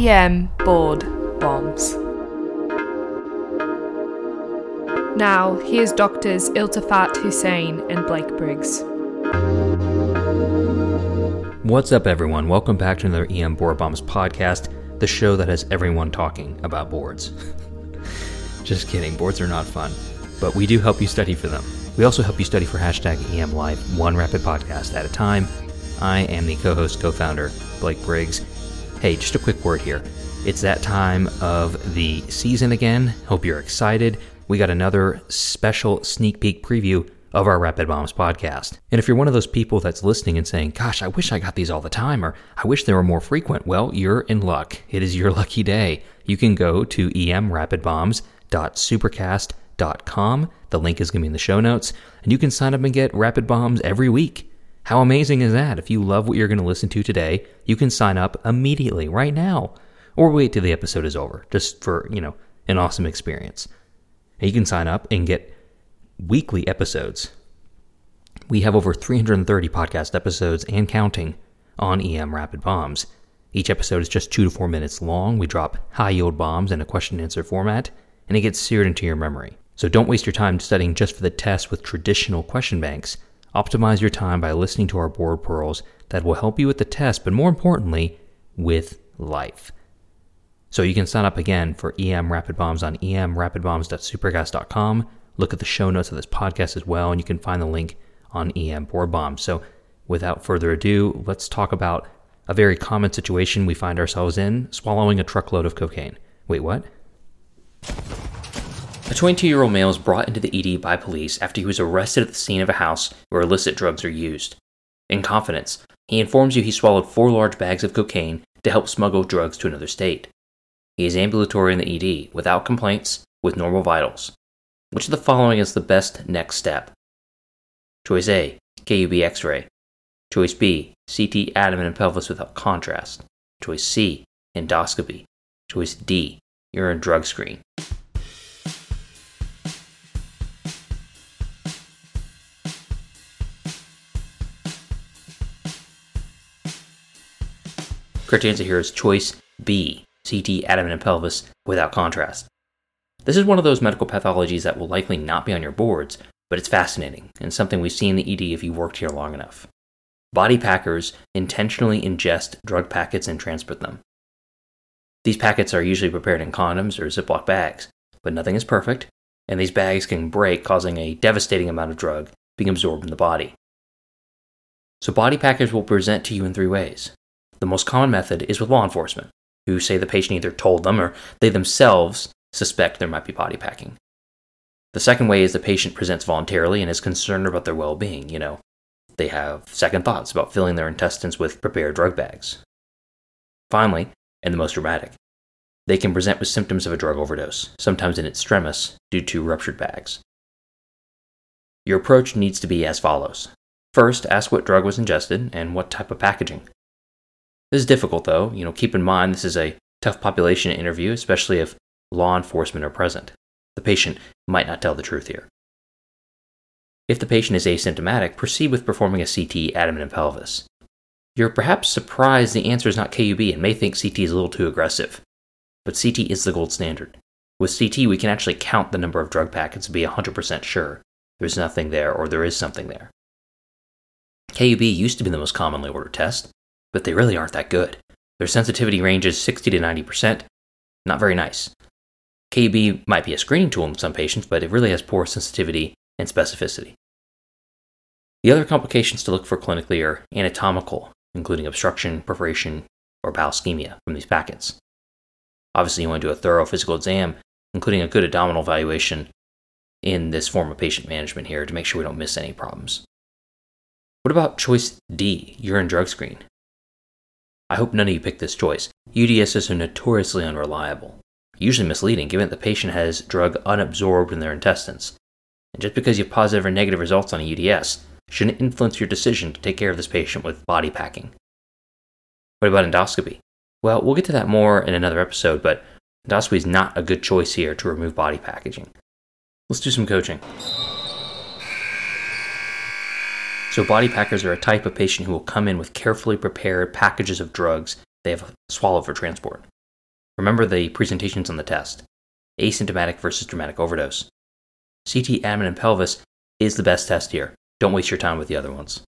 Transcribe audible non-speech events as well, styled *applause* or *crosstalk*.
EM board bombs. Now, here's doctors Iltifat Husain and Blake Briggs. What's up, everyone? Welcome back to another EM Board Bombs podcast, the show that has everyone talking about boards. *laughs* Just kidding, boards are not fun, but we do help you study for them. We also help you study for hashtag EM Live, one rapid podcast at a time. I am the co host, co founder, Blake Briggs. Hey, just a quick word here. It's that time of the season again. Hope you're excited. We got another special sneak peek preview of our Rapid Bombs podcast. And if you're one of those people that's listening and saying, Gosh, I wish I got these all the time, or I wish they were more frequent, well, you're in luck. It is your lucky day. You can go to emrapidbombs.supercast.com. The link is going to be in the show notes, and you can sign up and get Rapid Bombs every week. How amazing is that? If you love what you're going to listen to today, you can sign up immediately, right now, or wait till the episode is over, just for, you know, an awesome experience. You can sign up and get weekly episodes. We have over 330 podcast episodes and counting on EM Rapid Bombs. Each episode is just two to four minutes long. We drop high yield bombs in a question and answer format, and it gets seared into your memory. So don't waste your time studying just for the test with traditional question banks. Optimize your time by listening to our board pearls that will help you with the test, but more importantly, with life. So you can sign up again for EM Rapid Bombs on emrapidbombs.supercast.com. Look at the show notes of this podcast as well, and you can find the link on EM Board Bombs. So without further ado, let's talk about a very common situation we find ourselves in swallowing a truckload of cocaine. Wait, what? A 22 year old male is brought into the ED by police after he was arrested at the scene of a house where illicit drugs are used. In confidence, he informs you he swallowed four large bags of cocaine to help smuggle drugs to another state. He is ambulatory in the ED without complaints, with normal vitals. Which of the following is the best next step? Choice A, KUB X ray. Choice B, CT abdomen and pelvis without contrast. Choice C, endoscopy. Choice D, urine drug screen. Correct answer here is choice B, CT abdomen and pelvis without contrast. This is one of those medical pathologies that will likely not be on your boards, but it's fascinating and something we see in the ED if you worked here long enough. Body packers intentionally ingest drug packets and transport them. These packets are usually prepared in condoms or Ziploc bags, but nothing is perfect, and these bags can break, causing a devastating amount of drug being absorbed in the body. So, body packers will present to you in three ways. The most common method is with law enforcement, who say the patient either told them or they themselves suspect there might be body packing. The second way is the patient presents voluntarily and is concerned about their well being. You know, they have second thoughts about filling their intestines with prepared drug bags. Finally, and the most dramatic, they can present with symptoms of a drug overdose, sometimes in extremis due to ruptured bags. Your approach needs to be as follows. First, ask what drug was ingested and what type of packaging. This is difficult though, you know, keep in mind this is a tough population to interview, especially if law enforcement are present. The patient might not tell the truth here. If the patient is asymptomatic, proceed with performing a CT abdomen and pelvis. You're perhaps surprised the answer is not KUB and may think CT is a little too aggressive. But CT is the gold standard. With CT, we can actually count the number of drug packets and be 100% sure there's nothing there or there is something there. KUB used to be the most commonly ordered test, but they really aren't that good. Their sensitivity range is 60 to 90%. Not very nice. KB might be a screening tool in some patients, but it really has poor sensitivity and specificity. The other complications to look for clinically are anatomical, including obstruction, perforation, or bowel ischemia from these packets. Obviously, you want to do a thorough physical exam, including a good abdominal evaluation in this form of patient management here to make sure we don't miss any problems. What about choice D, urine drug screen? I hope none of you picked this choice. UDSs are notoriously unreliable, usually misleading given that the patient has drug unabsorbed in their intestines. And just because you have positive or negative results on a UDS shouldn't influence your decision to take care of this patient with body packing. What about endoscopy? Well, we'll get to that more in another episode, but endoscopy is not a good choice here to remove body packaging. Let's do some coaching. So, body packers are a type of patient who will come in with carefully prepared packages of drugs they have swallowed for transport. Remember the presentations on the test asymptomatic versus dramatic overdose. CT abdomen and pelvis is the best test here. Don't waste your time with the other ones.